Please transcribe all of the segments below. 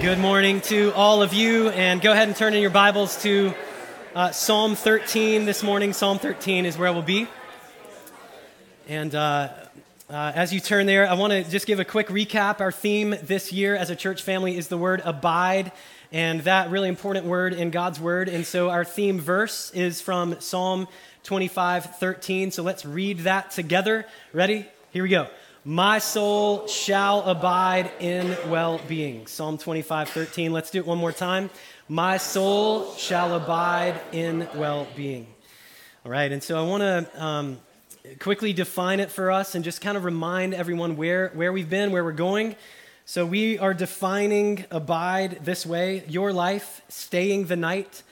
Good morning to all of you, and go ahead and turn in your Bibles to uh, Psalm 13 this morning. Psalm 13 is where we'll be. And uh, uh, as you turn there, I want to just give a quick recap. Our theme this year as a church family is the word abide, and that really important word in God's word. And so our theme verse is from Psalm 25 13. So let's read that together. Ready? Here we go. My soul shall abide in well being. Psalm 25, 13. Let's do it one more time. My soul shall abide in well being. All right, and so I want to um, quickly define it for us and just kind of remind everyone where, where we've been, where we're going. So we are defining abide this way your life, staying the night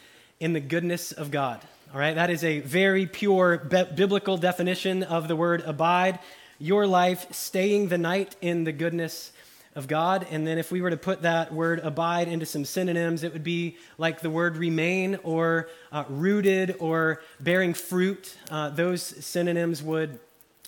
in the goodness of God. All right, that is a very pure biblical definition of the word abide your life staying the night in the goodness of God. And then if we were to put that word abide into some synonyms, it would be like the word remain or uh, rooted or bearing fruit. Uh, those synonyms would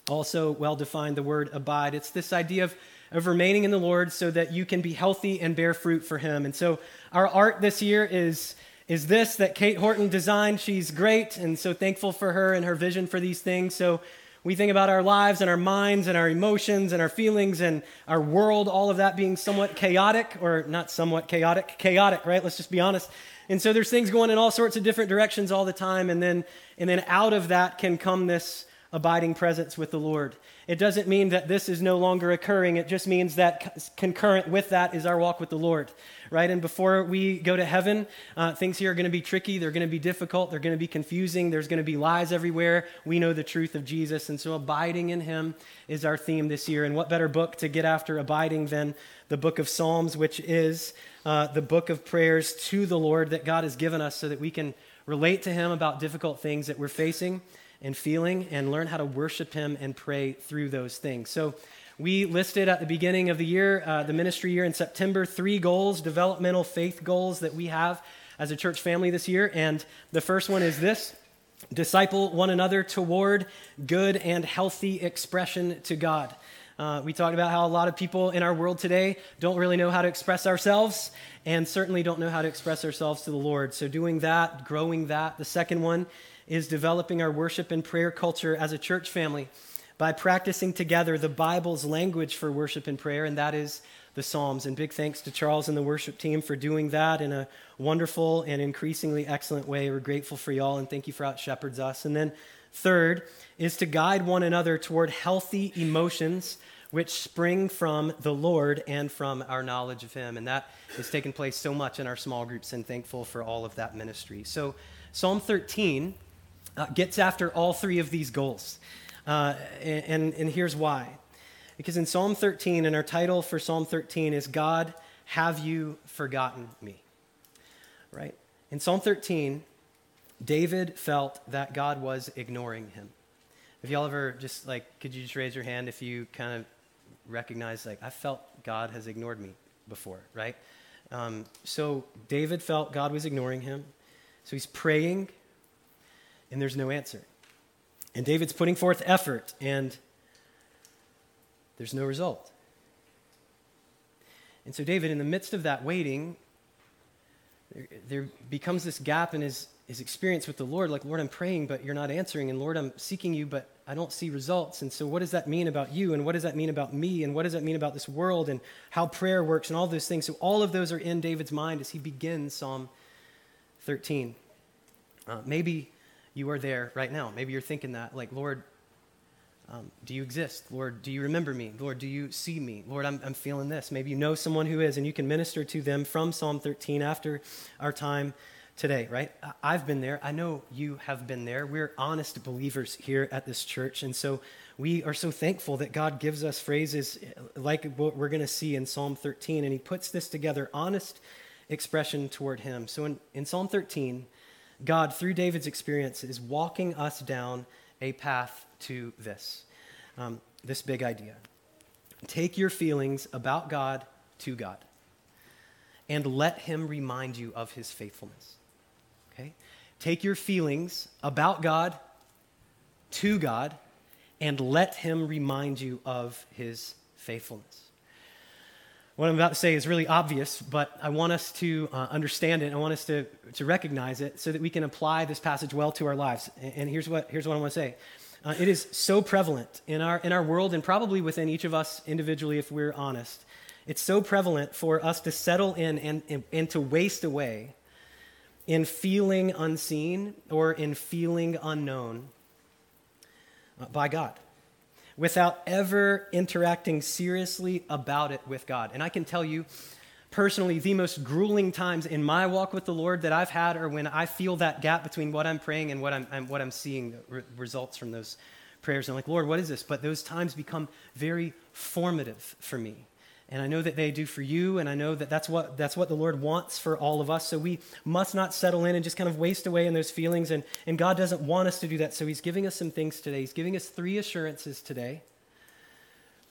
also well define the word abide. It's this idea of, of remaining in the Lord so that you can be healthy and bear fruit for Him. And so our art this year is. Is this that Kate Horton designed? She's great, and so thankful for her and her vision for these things. So we think about our lives and our minds and our emotions and our feelings and our world, all of that being somewhat chaotic, or not somewhat chaotic, chaotic, right? Let's just be honest. And so there's things going in all sorts of different directions all the time, and then and then out of that can come this abiding presence with the Lord. It doesn't mean that this is no longer occurring. It just means that concurrent with that is our walk with the Lord, right? And before we go to heaven, uh, things here are going to be tricky. They're going to be difficult. They're going to be confusing. There's going to be lies everywhere. We know the truth of Jesus. And so abiding in Him is our theme this year. And what better book to get after abiding than the book of Psalms, which is uh, the book of prayers to the Lord that God has given us so that we can relate to Him about difficult things that we're facing and feeling and learn how to worship Him and pray through those things. So, we listed at the beginning of the year, uh, the ministry year in September, three goals, developmental faith goals that we have as a church family this year. And the first one is this disciple one another toward good and healthy expression to God. Uh, we talked about how a lot of people in our world today don't really know how to express ourselves and certainly don't know how to express ourselves to the Lord. So, doing that, growing that. The second one is developing our worship and prayer culture as a church family by practicing together the Bible's language for worship and prayer, and that is the Psalms. And big thanks to Charles and the worship team for doing that in a wonderful and increasingly excellent way. We're grateful for y'all, and thank you for out shepherds us. And then, third, is to guide one another toward healthy emotions which spring from the Lord and from our knowledge of Him. And that has taken place so much in our small groups, and thankful for all of that ministry. So, Psalm 13 uh, gets after all three of these goals. Uh, and, and here's why. Because in Psalm 13, and our title for Psalm 13 is God, Have You Forgotten Me? Right? In Psalm 13, David felt that God was ignoring him. If y'all ever just like, could you just raise your hand if you kind of recognize, like, I felt God has ignored me before, right? Um, so David felt God was ignoring him. So he's praying and there's no answer. And David's putting forth effort, and there's no result. And so, David, in the midst of that waiting, there, there, becomes this gap in his, his experience with the Lord. Like, Lord, I'm praying, but you're not answering. And Lord, I'm seeking you, but I don't see results. And so, what does that mean about you? And what does that mean about me? And what does that mean about this world? And how prayer works and all those things. So, all of those are in David's mind as he begins Psalm 13. Uh, maybe you are there right now. Maybe you're thinking that, like, Lord, um, do you exist? Lord, do you remember me? Lord, do you see me? Lord, I'm, I'm feeling this. Maybe you know someone who is, and you can minister to them from Psalm 13 after our time today, right? I've been there. I know you have been there. We're honest believers here at this church. And so we are so thankful that God gives us phrases like what we're going to see in Psalm 13. And he puts this together honest expression toward him. So in, in Psalm 13, God, through David's experience, is walking us down a path to this um, this big idea. Take your feelings about God to God and let Him remind you of His faithfulness. Okay? Take your feelings about God to God and let Him remind you of His faithfulness. What I'm about to say is really obvious, but I want us to uh, understand it. I want us to, to recognize it so that we can apply this passage well to our lives. And, here's, what, here's what I want to say uh, it is so prevalent in our, in our world and probably within each of us individually if we're honest. It's so prevalent for us to settle in and, and, and to waste away in feeling unseen or in feeling unknown uh, by God without ever interacting seriously about it with God. And I can tell you personally, the most grueling times in my walk with the Lord that I've had are when I feel that gap between what I'm praying and what I'm, and what I'm seeing re- results from those prayers. And I'm like, Lord, what is this? But those times become very formative for me. And I know that they do for you, and I know that that's what, that's what the Lord wants for all of us. So we must not settle in and just kind of waste away in those feelings. And, and God doesn't want us to do that. So He's giving us some things today. He's giving us three assurances today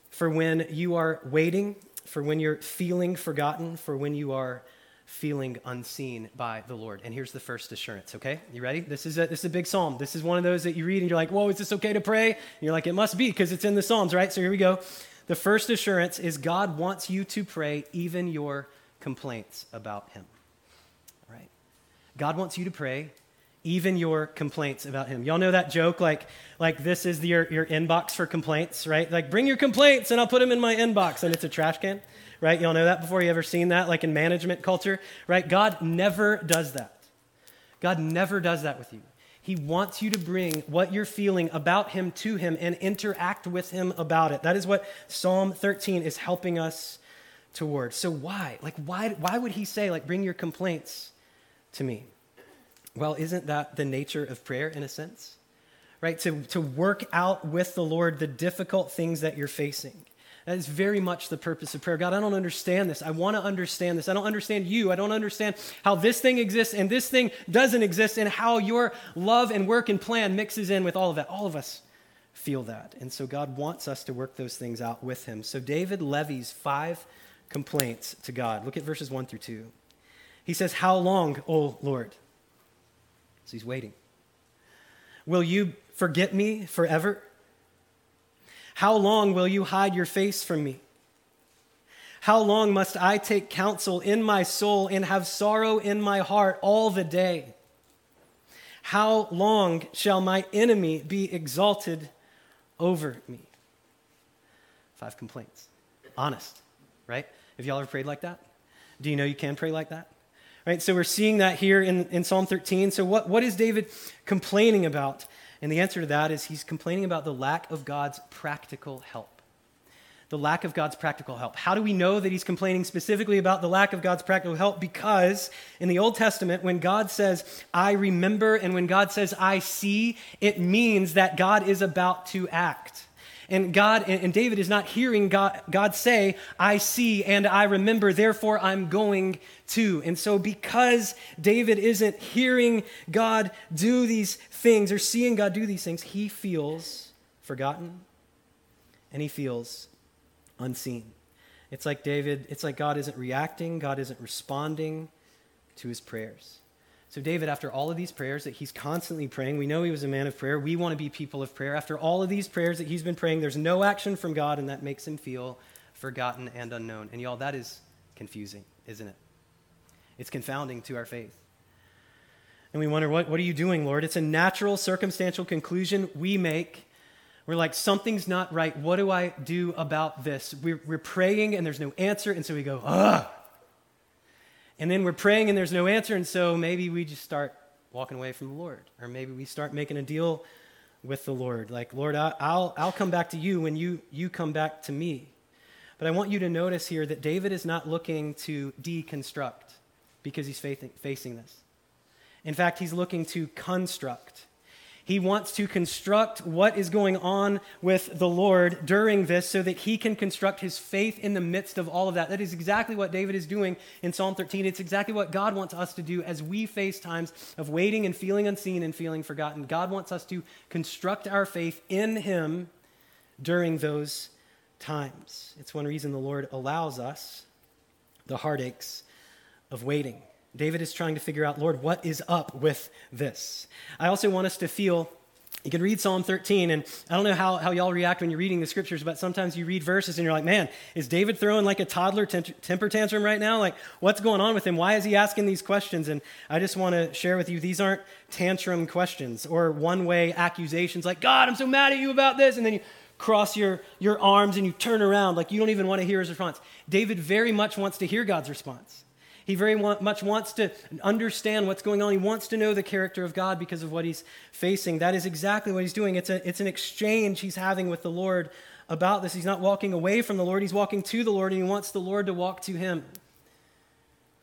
for when you are waiting, for when you're feeling forgotten, for when you are feeling unseen by the Lord. And here's the first assurance, okay? You ready? This is a, this is a big psalm. This is one of those that you read and you're like, whoa, is this okay to pray? And you're like, it must be because it's in the Psalms, right? So here we go. The first assurance is God wants you to pray even your complaints about Him. Right? God wants you to pray even your complaints about Him. Y'all know that joke? Like, like this is your, your inbox for complaints, right? Like, bring your complaints and I'll put them in my inbox, and it's a trash can, right? Y'all know that before you ever seen that, like in management culture, right? God never does that. God never does that with you. He wants you to bring what you're feeling about Him to Him and interact with Him about it. That is what Psalm 13 is helping us towards. So, why? Like, why, why would He say, like, bring your complaints to me? Well, isn't that the nature of prayer in a sense? Right? To, to work out with the Lord the difficult things that you're facing. That is very much the purpose of prayer. God, I don't understand this. I want to understand this. I don't understand you. I don't understand how this thing exists and this thing doesn't exist and how your love and work and plan mixes in with all of that. All of us feel that. And so God wants us to work those things out with him. So David levies five complaints to God. Look at verses 1 through 2. He says, How long, O Lord? So he's waiting. Will you forget me forever? How long will you hide your face from me? How long must I take counsel in my soul and have sorrow in my heart all the day? How long shall my enemy be exalted over me? Five complaints. Honest, right? Have y'all ever prayed like that? Do you know you can pray like that? Right? So we're seeing that here in, in Psalm 13. So, what, what is David complaining about? And the answer to that is he's complaining about the lack of God's practical help. The lack of God's practical help. How do we know that he's complaining specifically about the lack of God's practical help? Because in the Old Testament, when God says, I remember, and when God says, I see, it means that God is about to act. And God and David is not hearing God, God say, I see and I remember, therefore I'm going to. And so, because David isn't hearing God do these things or seeing God do these things, he feels forgotten and he feels unseen. It's like David, it's like God isn't reacting, God isn't responding to his prayers. So, David, after all of these prayers that he's constantly praying, we know he was a man of prayer. We want to be people of prayer. After all of these prayers that he's been praying, there's no action from God, and that makes him feel forgotten and unknown. And, y'all, that is confusing, isn't it? It's confounding to our faith. And we wonder, what, what are you doing, Lord? It's a natural, circumstantial conclusion we make. We're like, something's not right. What do I do about this? We're, we're praying, and there's no answer, and so we go, ugh and then we're praying and there's no answer, and so maybe we just start walking away from the Lord. Or maybe we start making a deal with the Lord. Like, Lord, I'll, I'll come back to you when you, you come back to me. But I want you to notice here that David is not looking to deconstruct because he's facing this. In fact, he's looking to construct. He wants to construct what is going on with the Lord during this so that he can construct his faith in the midst of all of that. That is exactly what David is doing in Psalm 13. It's exactly what God wants us to do as we face times of waiting and feeling unseen and feeling forgotten. God wants us to construct our faith in him during those times. It's one reason the Lord allows us the heartaches of waiting. David is trying to figure out, Lord, what is up with this? I also want us to feel You can read Psalm 13, and I don't know how, how y'all react when you're reading the scriptures, but sometimes you read verses and you're like, man, is David throwing like a toddler temper tantrum right now? Like, what's going on with him? Why is he asking these questions? And I just want to share with you, these aren't tantrum questions or one way accusations like, God, I'm so mad at you about this. And then you cross your, your arms and you turn around like you don't even want to hear his response. David very much wants to hear God's response. He very much wants to understand what's going on. He wants to know the character of God because of what he's facing. That is exactly what he's doing. It's, a, it's an exchange he's having with the Lord about this. He's not walking away from the Lord, he's walking to the Lord, and he wants the Lord to walk to him.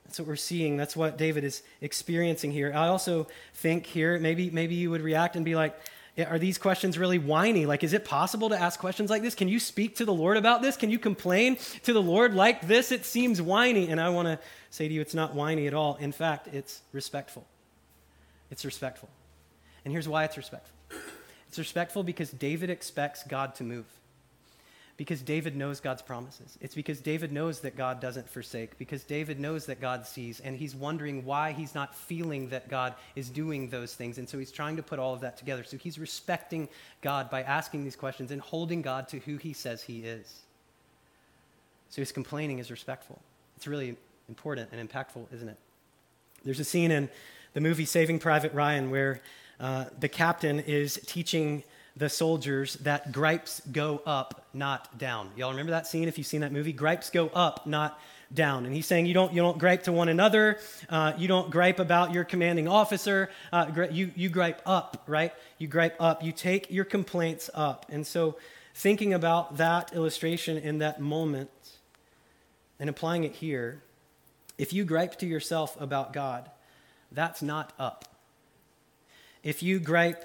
That's what we're seeing. That's what David is experiencing here. I also think here, maybe, maybe you would react and be like, are these questions really whiny? Like, is it possible to ask questions like this? Can you speak to the Lord about this? Can you complain to the Lord like this? It seems whiny. And I want to say to you, it's not whiny at all. In fact, it's respectful. It's respectful. And here's why it's respectful it's respectful because David expects God to move because David knows God's promises. It's because David knows that God doesn't forsake, because David knows that God sees, and he's wondering why he's not feeling that God is doing those things. And so he's trying to put all of that together. So he's respecting God by asking these questions and holding God to who he says he is. So his complaining is respectful. It's really important and impactful, isn't it? There's a scene in the movie Saving Private Ryan where uh, the captain is teaching the soldiers that gripes go up, not down. Y'all remember that scene if you've seen that movie? Gripes go up, not down. And he's saying you don't, you don't gripe to one another. Uh, you don't gripe about your commanding officer. Uh, you, you gripe up, right? You gripe up. You take your complaints up. And so thinking about that illustration in that moment and applying it here, if you gripe to yourself about God, that's not up. If you gripe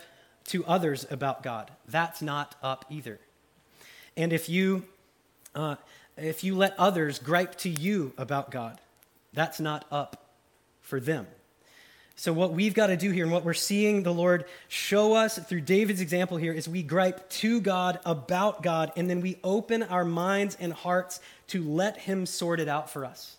to others about God. That's not up either. And if you, uh, if you let others gripe to you about God, that's not up for them. So, what we've got to do here, and what we're seeing the Lord show us through David's example here, is we gripe to God about God, and then we open our minds and hearts to let Him sort it out for us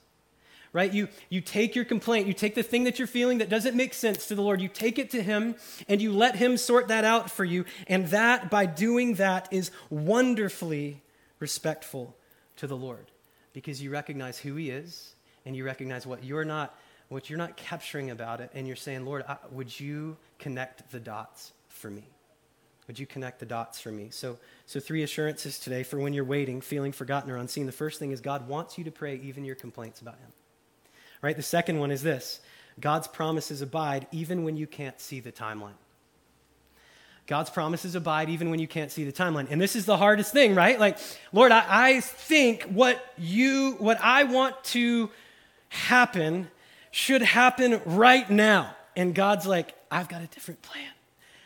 right? You, you take your complaint, you take the thing that you're feeling that doesn't make sense to the Lord, you take it to Him, and you let Him sort that out for you. And that, by doing that, is wonderfully respectful to the Lord because you recognize who He is and you recognize what you're not. What you're not capturing about it, and you're saying, Lord, I, would you connect the dots for me? Would you connect the dots for me? So, so three assurances today for when you're waiting, feeling forgotten or unseen. The first thing is God wants you to pray even your complaints about Him right? The second one is this God's promises abide even when you can't see the timeline. God's promises abide even when you can't see the timeline. And this is the hardest thing, right? Like, Lord, I, I think what you, what I want to happen should happen right now. And God's like, I've got a different plan.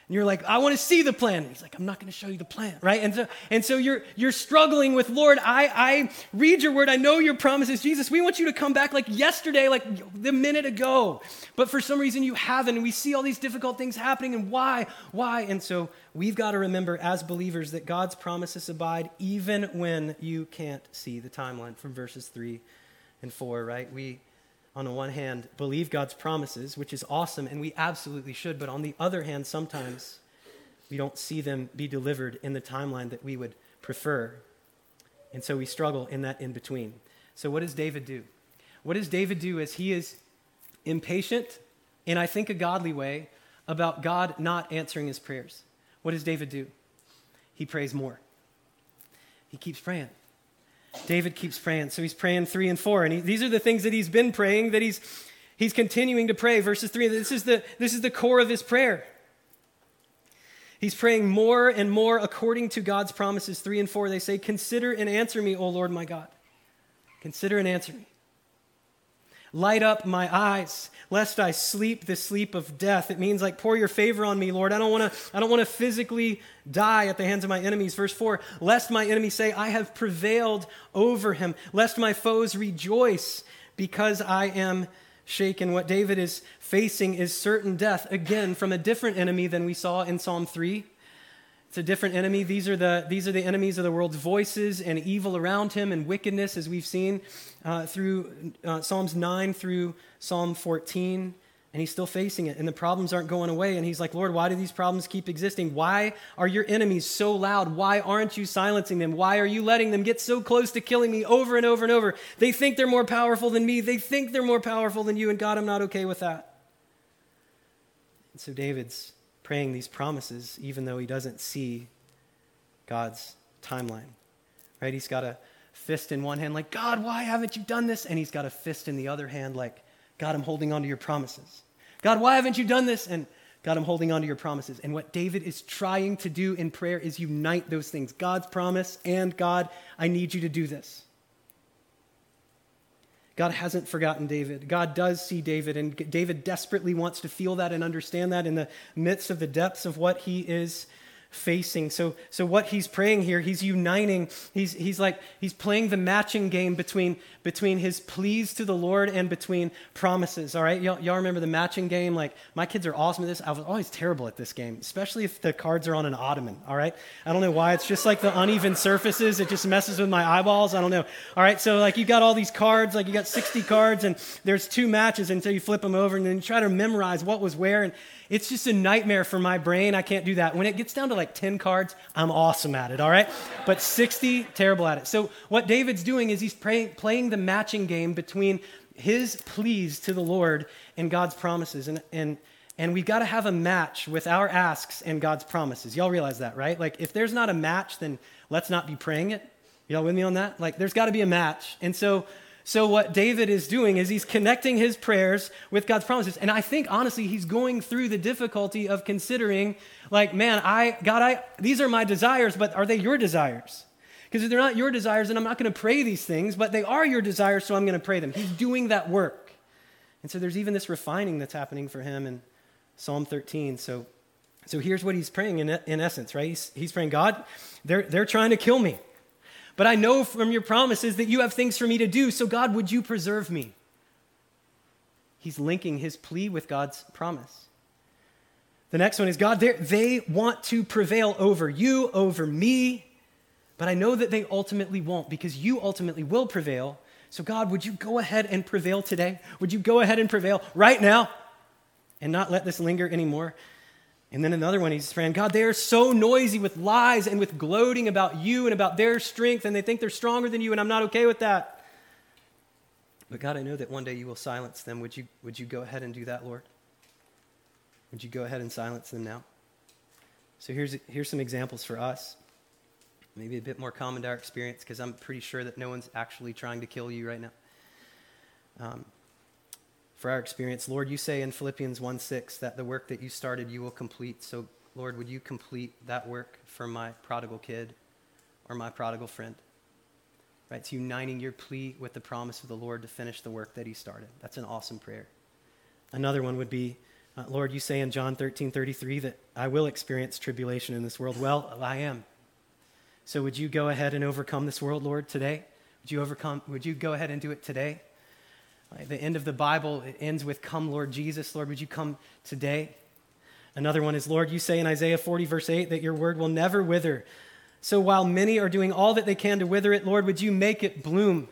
And you're like, I want to see the plan. And he's like, I'm not going to show you the plan, right? And so, and so you're, you're struggling with, Lord, I, I read your word. I know your promises. Jesus, we want you to come back like yesterday, like the minute ago. But for some reason you haven't. And we see all these difficult things happening. And why? Why? And so we've got to remember as believers that God's promises abide even when you can't see the timeline from verses 3 and 4, right? We on the one hand, believe God's promises, which is awesome, and we absolutely should. But on the other hand, sometimes we don't see them be delivered in the timeline that we would prefer. And so we struggle in that in between. So, what does David do? What does David do as he is impatient, in I think a godly way, about God not answering his prayers? What does David do? He prays more. He keeps praying. David keeps praying. So he's praying three and four. And he, these are the things that he's been praying that he's, he's continuing to pray. Verses three, this is, the, this is the core of his prayer. He's praying more and more according to God's promises. Three and four, they say, Consider and answer me, O Lord my God. Consider and answer me. Light up my eyes, lest I sleep the sleep of death. It means like pour your favor on me, Lord. I don't want to I don't want to physically die at the hands of my enemies. Verse 4, lest my enemy say I have prevailed over him, lest my foes rejoice because I am shaken. What David is facing is certain death, again, from a different enemy than we saw in Psalm 3. It's a different enemy. These are the, these are the enemies of the world's voices and evil around him and wickedness, as we've seen uh, through uh, Psalms 9 through Psalm 14. and he's still facing it and the problems aren't going away and he's like lord why do these problems keep existing? Why are your enemies so loud? Why aren't you silencing them? Why are you letting them get so close to killing me over and over and over? They think they're more powerful than me. They think they're more powerful than you and god i'm not okay with that. And so david's praying these promises even though he doesn't see god's timeline right he's got a fist in one hand like god why haven't you done this and he's got a fist in the other hand like God, I'm holding on to your promises. God, why haven't you done this? And God, I'm holding on to your promises. And what David is trying to do in prayer is unite those things God's promise and God, I need you to do this. God hasn't forgotten David. God does see David, and David desperately wants to feel that and understand that in the midst of the depths of what he is facing. So, so what he's praying here, he's uniting. He's, he's like, he's playing the matching game between, between his pleas to the Lord and between promises. All right. Y'all, y'all remember the matching game? Like, my kids are awesome at this. I was always terrible at this game, especially if the cards are on an ottoman. All right. I don't know why. It's just like the uneven surfaces. It just messes with my eyeballs. I don't know. All right. So, like, you got all these cards, like, you got 60 cards, and there's two matches until you flip them over, and then you try to memorize what was where. And it's just a nightmare for my brain. I can't do that. When it gets down to like 10 cards, I'm awesome at it, all right? But 60, terrible at it. So, what David's doing is he's pray, playing the matching game between his pleas to the Lord and God's promises. And, and, and we've got to have a match with our asks and God's promises. Y'all realize that, right? Like, if there's not a match, then let's not be praying it. Y'all with me on that? Like, there's got to be a match. And so, so, what David is doing is he's connecting his prayers with God's promises. And I think, honestly, he's going through the difficulty of considering, like, man, I, God, I, these are my desires, but are they your desires? Because if they're not your desires, then I'm not going to pray these things, but they are your desires, so I'm going to pray them. He's doing that work. And so there's even this refining that's happening for him in Psalm 13. So, so here's what he's praying in, in essence, right? He's, he's praying, God, they're, they're trying to kill me. But I know from your promises that you have things for me to do, so God, would you preserve me? He's linking his plea with God's promise. The next one is God, they want to prevail over you, over me, but I know that they ultimately won't because you ultimately will prevail. So, God, would you go ahead and prevail today? Would you go ahead and prevail right now and not let this linger anymore? And then another one, he's praying, God, they are so noisy with lies and with gloating about you and about their strength, and they think they're stronger than you, and I'm not okay with that. But God, I know that one day you will silence them. Would you, would you go ahead and do that, Lord? Would you go ahead and silence them now? So here's, here's some examples for us. Maybe a bit more common to our experience because I'm pretty sure that no one's actually trying to kill you right now. Um, for our experience. Lord, you say in Philippians 1 6 that the work that you started, you will complete. So, Lord, would you complete that work for my prodigal kid or my prodigal friend? Right? It's uniting your plea with the promise of the Lord to finish the work that he started. That's an awesome prayer. Another one would be, uh, Lord, you say in John 13 33 that I will experience tribulation in this world. Well, I am. So would you go ahead and overcome this world, Lord, today? Would you overcome, would you go ahead and do it today? The end of the Bible it ends with, Come, Lord Jesus. Lord, would you come today? Another one is, Lord, you say in Isaiah 40, verse 8, that your word will never wither. So while many are doing all that they can to wither it, Lord, would you make it bloom?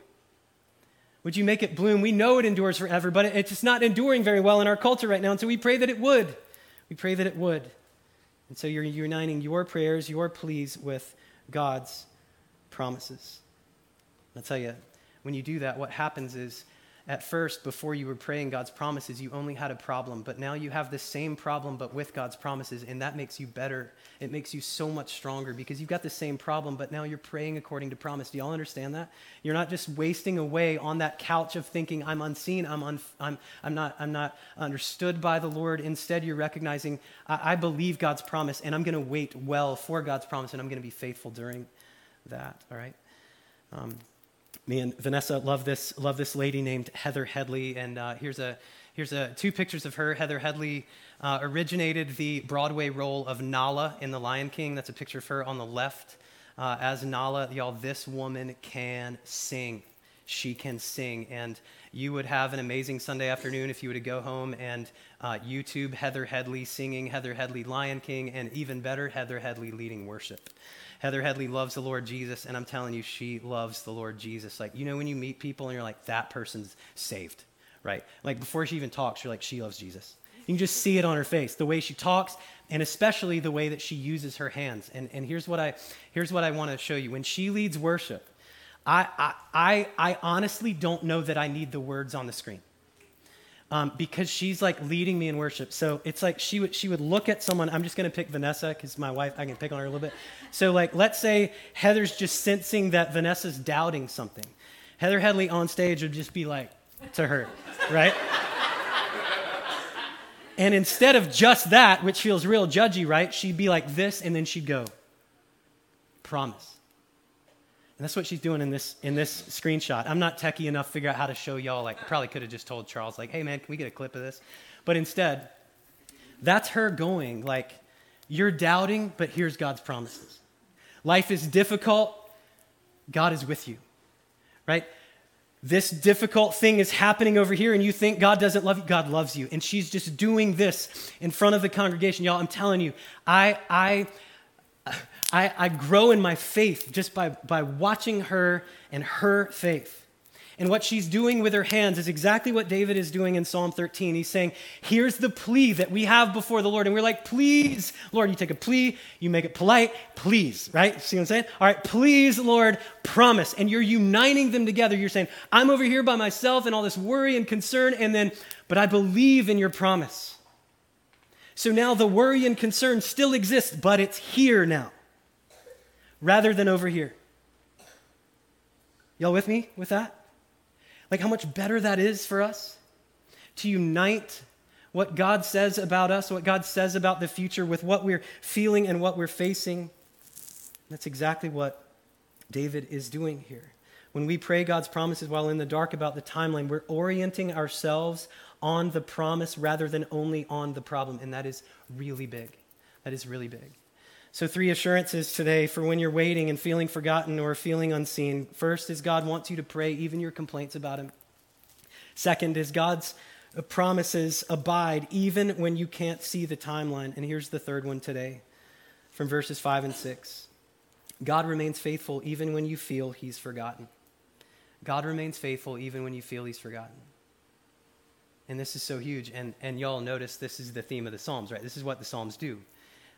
Would you make it bloom? We know it endures forever, but it's just not enduring very well in our culture right now. And so we pray that it would. We pray that it would. And so you're uniting your prayers, your pleas with God's promises. I'll tell you, when you do that, what happens is at first, before you were praying God's promises, you only had a problem, but now you have the same problem, but with God's promises, and that makes you better. It makes you so much stronger because you've got the same problem, but now you're praying according to promise. Do y'all understand that? You're not just wasting away on that couch of thinking, I'm unseen, I'm, un- I'm, I'm, not, I'm not understood by the Lord. Instead, you're recognizing, I, I believe God's promise, and I'm going to wait well for God's promise, and I'm going to be faithful during that, all right? Um, me and Vanessa love this love this lady named Heather Headley, and uh, here's a here's a two pictures of her. Heather Headley uh, originated the Broadway role of Nala in The Lion King. That's a picture of her on the left uh, as Nala. Y'all, this woman can sing. She can sing, and you would have an amazing Sunday afternoon if you were to go home and uh, YouTube Heather Headley singing Heather Headley Lion King, and even better, Heather Headley leading worship. Heather Headley loves the Lord Jesus, and I'm telling you, she loves the Lord Jesus. Like, you know, when you meet people and you're like, that person's saved, right? Like before she even talks, you're like, she loves Jesus. You can just see it on her face, the way she talks, and especially the way that she uses her hands. And, and here's what I here's what I want to show you. When she leads worship, I, I, I, I honestly don't know that I need the words on the screen. Um, because she's like leading me in worship. So it's like she would she would look at someone. I'm just to pick Vanessa because my wife. I can pick on her a little bit. So like let's say Heather's just sensing that Vanessa's doubting something. Heather Headley on stage would just be like to her, right? and instead of just that, which feels real judgy, right? She'd be like this, and then she'd go, "Promise." And that's what she's doing in this, in this screenshot. I'm not techie enough to figure out how to show y'all. Like, I probably could have just told Charles, like, hey, man, can we get a clip of this? But instead, that's her going, like, you're doubting, but here's God's promises. Life is difficult, God is with you, right? This difficult thing is happening over here, and you think God doesn't love you. God loves you. And she's just doing this in front of the congregation. Y'all, I'm telling you, I, I, I, I grow in my faith just by, by watching her and her faith. And what she's doing with her hands is exactly what David is doing in Psalm 13. He's saying, Here's the plea that we have before the Lord. And we're like, Please, Lord, you take a plea, you make it polite, please, right? See what I'm saying? All right, please, Lord, promise. And you're uniting them together. You're saying, I'm over here by myself and all this worry and concern, and then, but I believe in your promise. So now the worry and concern still exists, but it's here now rather than over here. Y'all with me with that? Like how much better that is for us to unite what God says about us, what God says about the future with what we're feeling and what we're facing. That's exactly what David is doing here. When we pray God's promises while in the dark about the timeline, we're orienting ourselves on the promise rather than only on the problem. And that is really big. That is really big. So, three assurances today for when you're waiting and feeling forgotten or feeling unseen. First is God wants you to pray even your complaints about Him. Second is God's promises abide even when you can't see the timeline. And here's the third one today from verses 5 and 6. God remains faithful even when you feel He's forgotten. God remains faithful even when you feel He's forgotten. And this is so huge. And, and y'all notice this is the theme of the Psalms, right? This is what the Psalms do.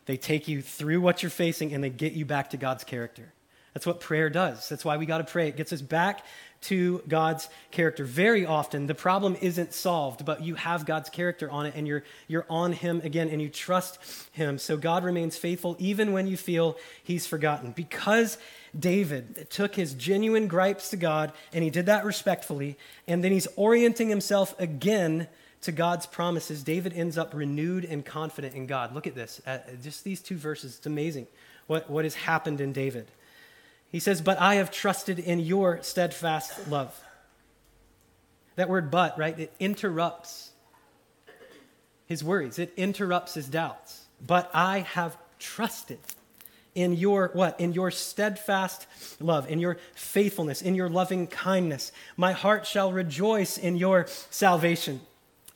They take you through what you're facing and they get you back to God's character. That's what prayer does. That's why we got to pray. It gets us back to God's character. Very often, the problem isn't solved, but you have God's character on it and you're, you're on Him again and you trust Him. So God remains faithful even when you feel He's forgotten. Because David took his genuine gripes to God and he did that respectfully, and then he's orienting himself again to God's promises, David ends up renewed and confident in God. Look at this. Uh, just these two verses. It's amazing what, what has happened in David. He says, But I have trusted in your steadfast love. That word but, right? It interrupts his worries, it interrupts his doubts. But I have trusted in your what in your steadfast love in your faithfulness in your loving kindness my heart shall rejoice in your salvation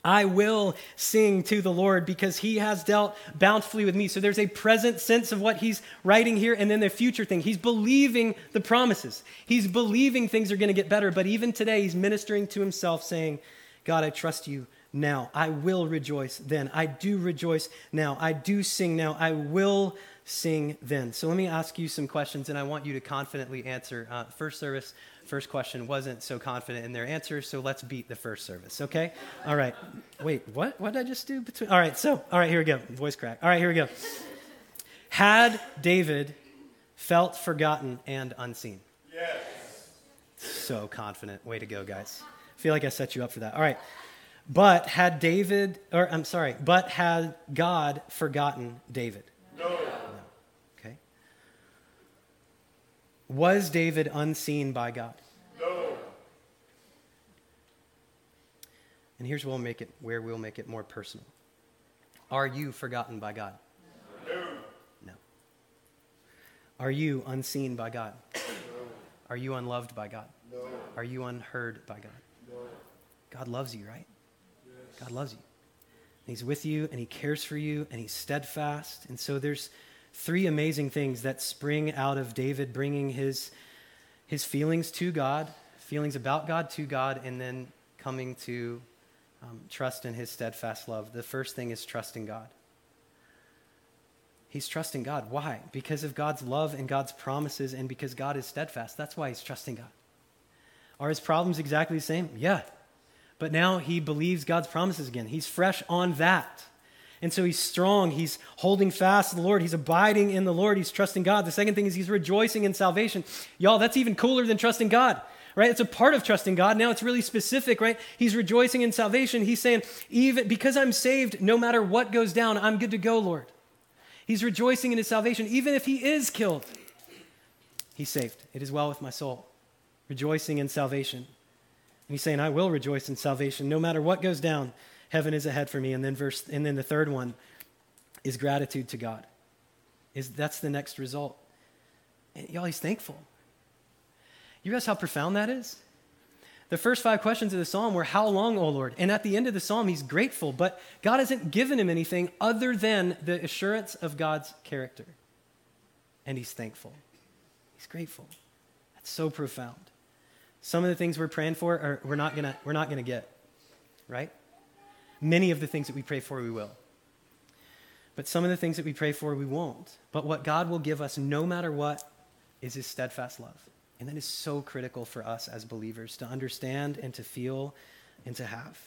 I will sing to the Lord because he has dealt bountifully with me. So there's a present sense of what he's writing here, and then the future thing. He's believing the promises, he's believing things are going to get better. But even today, he's ministering to himself, saying, God, I trust you now. I will rejoice then. I do rejoice now. I do sing now. I will sing then. So let me ask you some questions, and I want you to confidently answer. Uh, first service first question wasn't so confident in their answer, so let's beat the first service, okay? All right. Wait, what? What did I just do? Between? All right, so, all right, here we go. Voice crack. All right, here we go. Had David felt forgotten and unseen? Yes. So confident. Way to go, guys. I feel like I set you up for that. All right. But had David, or I'm sorry, but had God forgotten David? Was David unseen by God? No. And here's where we'll make it where we'll make it more personal. Are you forgotten by God? No. No. Are you unseen by God? No. Are you unloved by God? No. Are you unheard by God? No. God loves you, right? Yes. God loves you. And he's with you and he cares for you and he's steadfast. And so there's three amazing things that spring out of David bringing his, his feelings to God, feelings about God to God, and then coming to um, trust in his steadfast love, the first thing is trusting God. He's trusting God. Why? Because of God's love and God's promises, and because God is steadfast. That's why he's trusting God. Are his problems exactly the same? Yeah. But now he believes God's promises again. He's fresh on that. And so he's strong. He's holding fast to the Lord. He's abiding in the Lord. He's trusting God. The second thing is he's rejoicing in salvation. Y'all, that's even cooler than trusting God, right? It's a part of trusting God. Now it's really specific, right? He's rejoicing in salvation. He's saying, even because I'm saved, no matter what goes down, I'm good to go, Lord. He's rejoicing in his salvation. Even if he is killed, he's saved. It is well with my soul. Rejoicing in salvation. And he's saying, I will rejoice in salvation no matter what goes down heaven is ahead for me. And then verse, and then the third one is gratitude to God. Is that's the next result. And y'all, he's thankful. You realize how profound that is? The first five questions of the psalm were, How long, O Lord? And at the end of the psalm, he's grateful, but God hasn't given him anything other than the assurance of God's character. And he's thankful. He's grateful. That's so profound. Some of the things we're praying for are we're not gonna we're not gonna get, right? Many of the things that we pray for, we will. But some of the things that we pray for, we won't. But what God will give us, no matter what, is his steadfast love. And that is so critical for us as believers to understand and to feel and to have.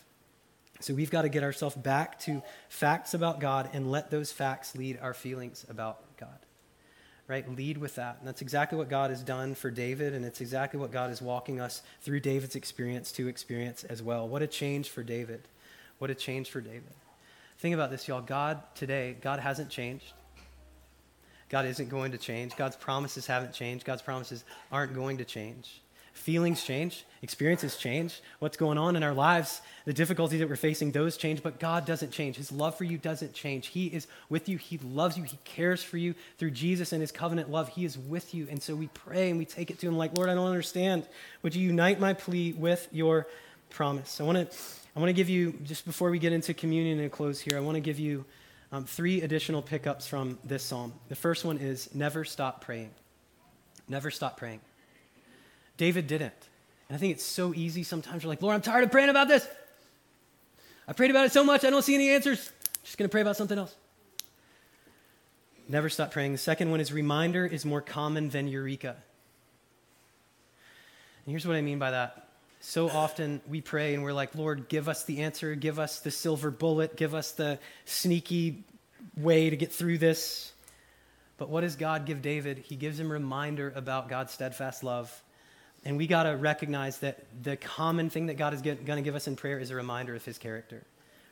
So we've got to get ourselves back to facts about God and let those facts lead our feelings about God. Right? Lead with that. And that's exactly what God has done for David, and it's exactly what God is walking us through David's experience to experience as well. What a change for David. What a change for David. Think about this, y'all. God today, God hasn't changed. God isn't going to change. God's promises haven't changed. God's promises aren't going to change. Feelings change, experiences change, what's going on in our lives, the difficulties that we're facing, those change, but God doesn't change. His love for you doesn't change. He is with you, He loves you, He cares for you through Jesus and His covenant love. He is with you. And so we pray and we take it to Him like, Lord, I don't understand. Would you unite my plea with your promise? I want to I want to give you, just before we get into communion and close here, I want to give you um, three additional pickups from this psalm. The first one is never stop praying. Never stop praying. David didn't. And I think it's so easy sometimes. You're like, Lord, I'm tired of praying about this. I prayed about it so much, I don't see any answers. Just going to pray about something else. Never stop praying. The second one is reminder is more common than eureka. And here's what I mean by that so often we pray and we're like, Lord, give us the answer, give us the silver bullet, give us the sneaky way to get through this. But what does God give David? He gives him reminder about God's steadfast love. And we got to recognize that the common thing that God is going to give us in prayer is a reminder of his character.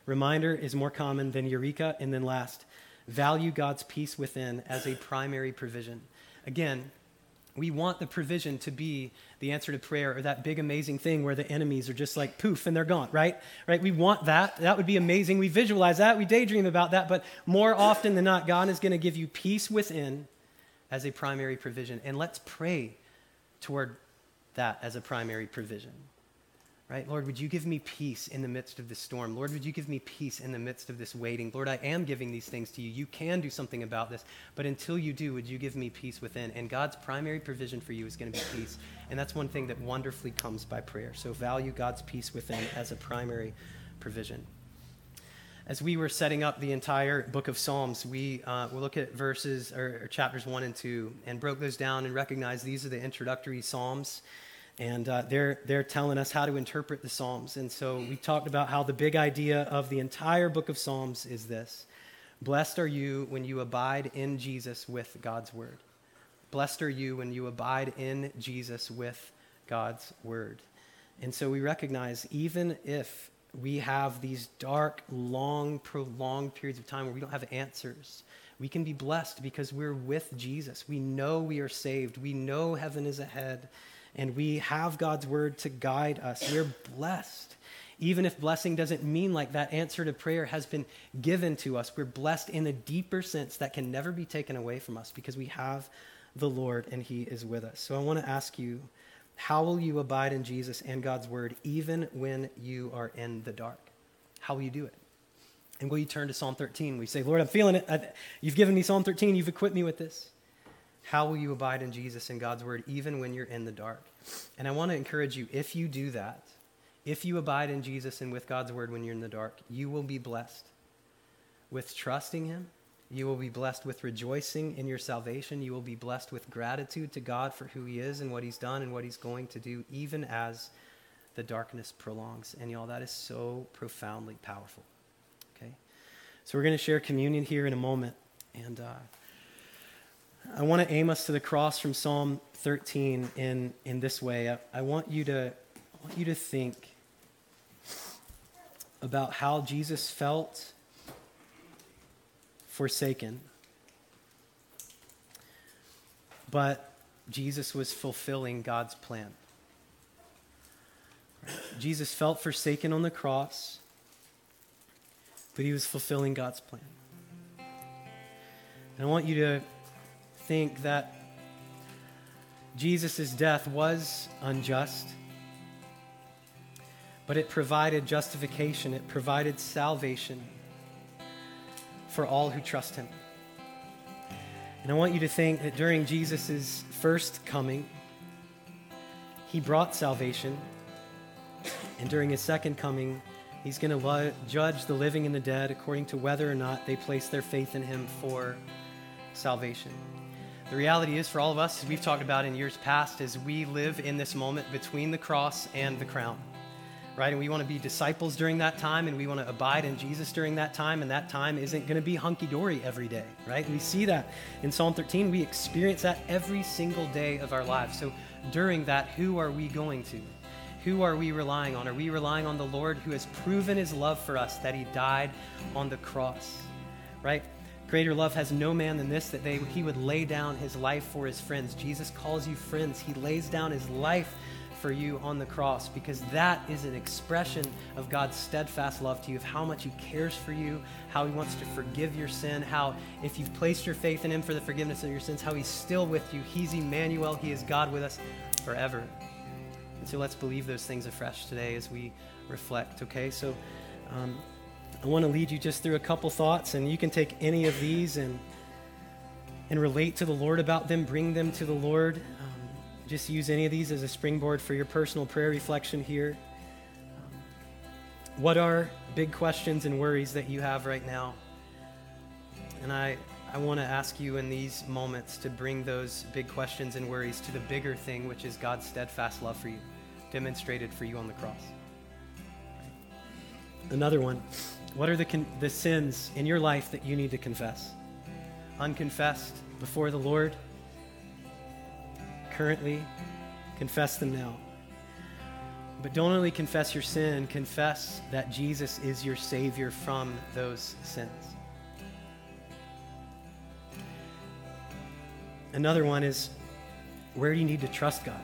Reminder is more common than eureka. And then last, value God's peace within as a primary provision. Again, we want the provision to be the answer to prayer or that big amazing thing where the enemies are just like poof and they're gone right? Right? We want that. That would be amazing. We visualize that. We daydream about that. But more often than not god is going to give you peace within as a primary provision. And let's pray toward that as a primary provision right? Lord, would you give me peace in the midst of this storm? Lord, would you give me peace in the midst of this waiting? Lord, I am giving these things to you. You can do something about this, but until you do, would you give me peace within? And God's primary provision for you is going to be peace. And that's one thing that wonderfully comes by prayer. So value God's peace within as a primary provision. As we were setting up the entire book of Psalms, we uh, will look at verses or, or chapters one and two and broke those down and recognized these are the introductory Psalms and uh, they're, they're telling us how to interpret the Psalms. And so we talked about how the big idea of the entire book of Psalms is this Blessed are you when you abide in Jesus with God's word. Blessed are you when you abide in Jesus with God's word. And so we recognize even if we have these dark, long, prolonged periods of time where we don't have answers, we can be blessed because we're with Jesus. We know we are saved. We know heaven is ahead and we have God's word to guide us. We're blessed. Even if blessing doesn't mean like that answer to prayer has been given to us, we're blessed in a deeper sense that can never be taken away from us because we have the Lord and He is with us. So I want to ask you, how will you abide in Jesus and God's word even when you are in the dark? How will you do it? And will you turn to Psalm 13? We say, Lord, I'm feeling it. I, you've given me Psalm 13. You've equipped me with this. How will you abide in Jesus and God's word even when you're in the dark? And I want to encourage you if you do that, if you abide in Jesus and with God's word when you're in the dark, you will be blessed with trusting Him. You will be blessed with rejoicing in your salvation. You will be blessed with gratitude to God for who He is and what He's done and what He's going to do, even as the darkness prolongs. And y'all, that is so profoundly powerful. Okay? So we're going to share communion here in a moment. And uh, I want to aim us to the cross from Psalm 13 in, in this way. I, I, want you to, I want you to think about how Jesus felt forsaken. But Jesus was fulfilling God's plan. Jesus felt forsaken on the cross, but he was fulfilling God's plan. And I want you to think that Jesus' death was unjust, but it provided justification, it provided salvation for all who trust him. And I want you to think that during Jesus' first coming, he brought salvation. And during his second coming, he's going to lo- judge the living and the dead according to whether or not they place their faith in him for salvation. The reality is, for all of us, as we've talked about in years past, is we live in this moment between the cross and the crown right? And we want to be disciples during that time and we want to abide in Jesus during that time. And that time isn't going to be hunky dory every day, right? We see that in Psalm 13. We experience that every single day of our lives. So during that, who are we going to? Who are we relying on? Are we relying on the Lord who has proven his love for us, that he died on the cross, right? Greater love has no man than this, that they, he would lay down his life for his friends. Jesus calls you friends. He lays down his life for you on the cross because that is an expression of God's steadfast love to you, of how much He cares for you, how He wants to forgive your sin, how if you've placed your faith in Him for the forgiveness of your sins, how He's still with you. He's Emmanuel, He is God with us forever. And so let's believe those things afresh today as we reflect, okay? So um, I want to lead you just through a couple thoughts, and you can take any of these and and relate to the Lord about them, bring them to the Lord just use any of these as a springboard for your personal prayer reflection here. Um, what are big questions and worries that you have right now? And I, I want to ask you in these moments to bring those big questions and worries to the bigger thing, which is God's steadfast love for you, demonstrated for you on the cross. Another one. What are the, con- the sins in your life that you need to confess? Unconfessed before the Lord? currently, confess them now. But don't only confess your sin, confess that Jesus is your Savior from those sins. Another one is where do you need to trust God?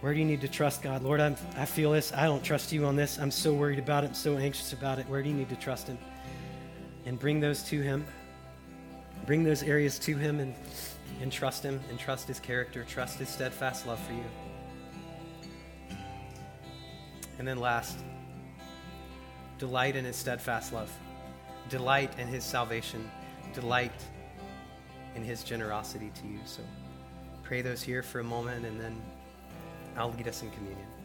Where do you need to trust God? Lord, I'm, I feel this. I don't trust you on this. I'm so worried about it. I'm so anxious about it. Where do you need to trust Him? And bring those to Him. Bring those areas to Him and and trust Him and trust His character, trust His steadfast love for you. And then last, delight in His steadfast love, delight in His salvation, delight in His generosity to you. So pray those here for a moment, and then I'll lead us in communion.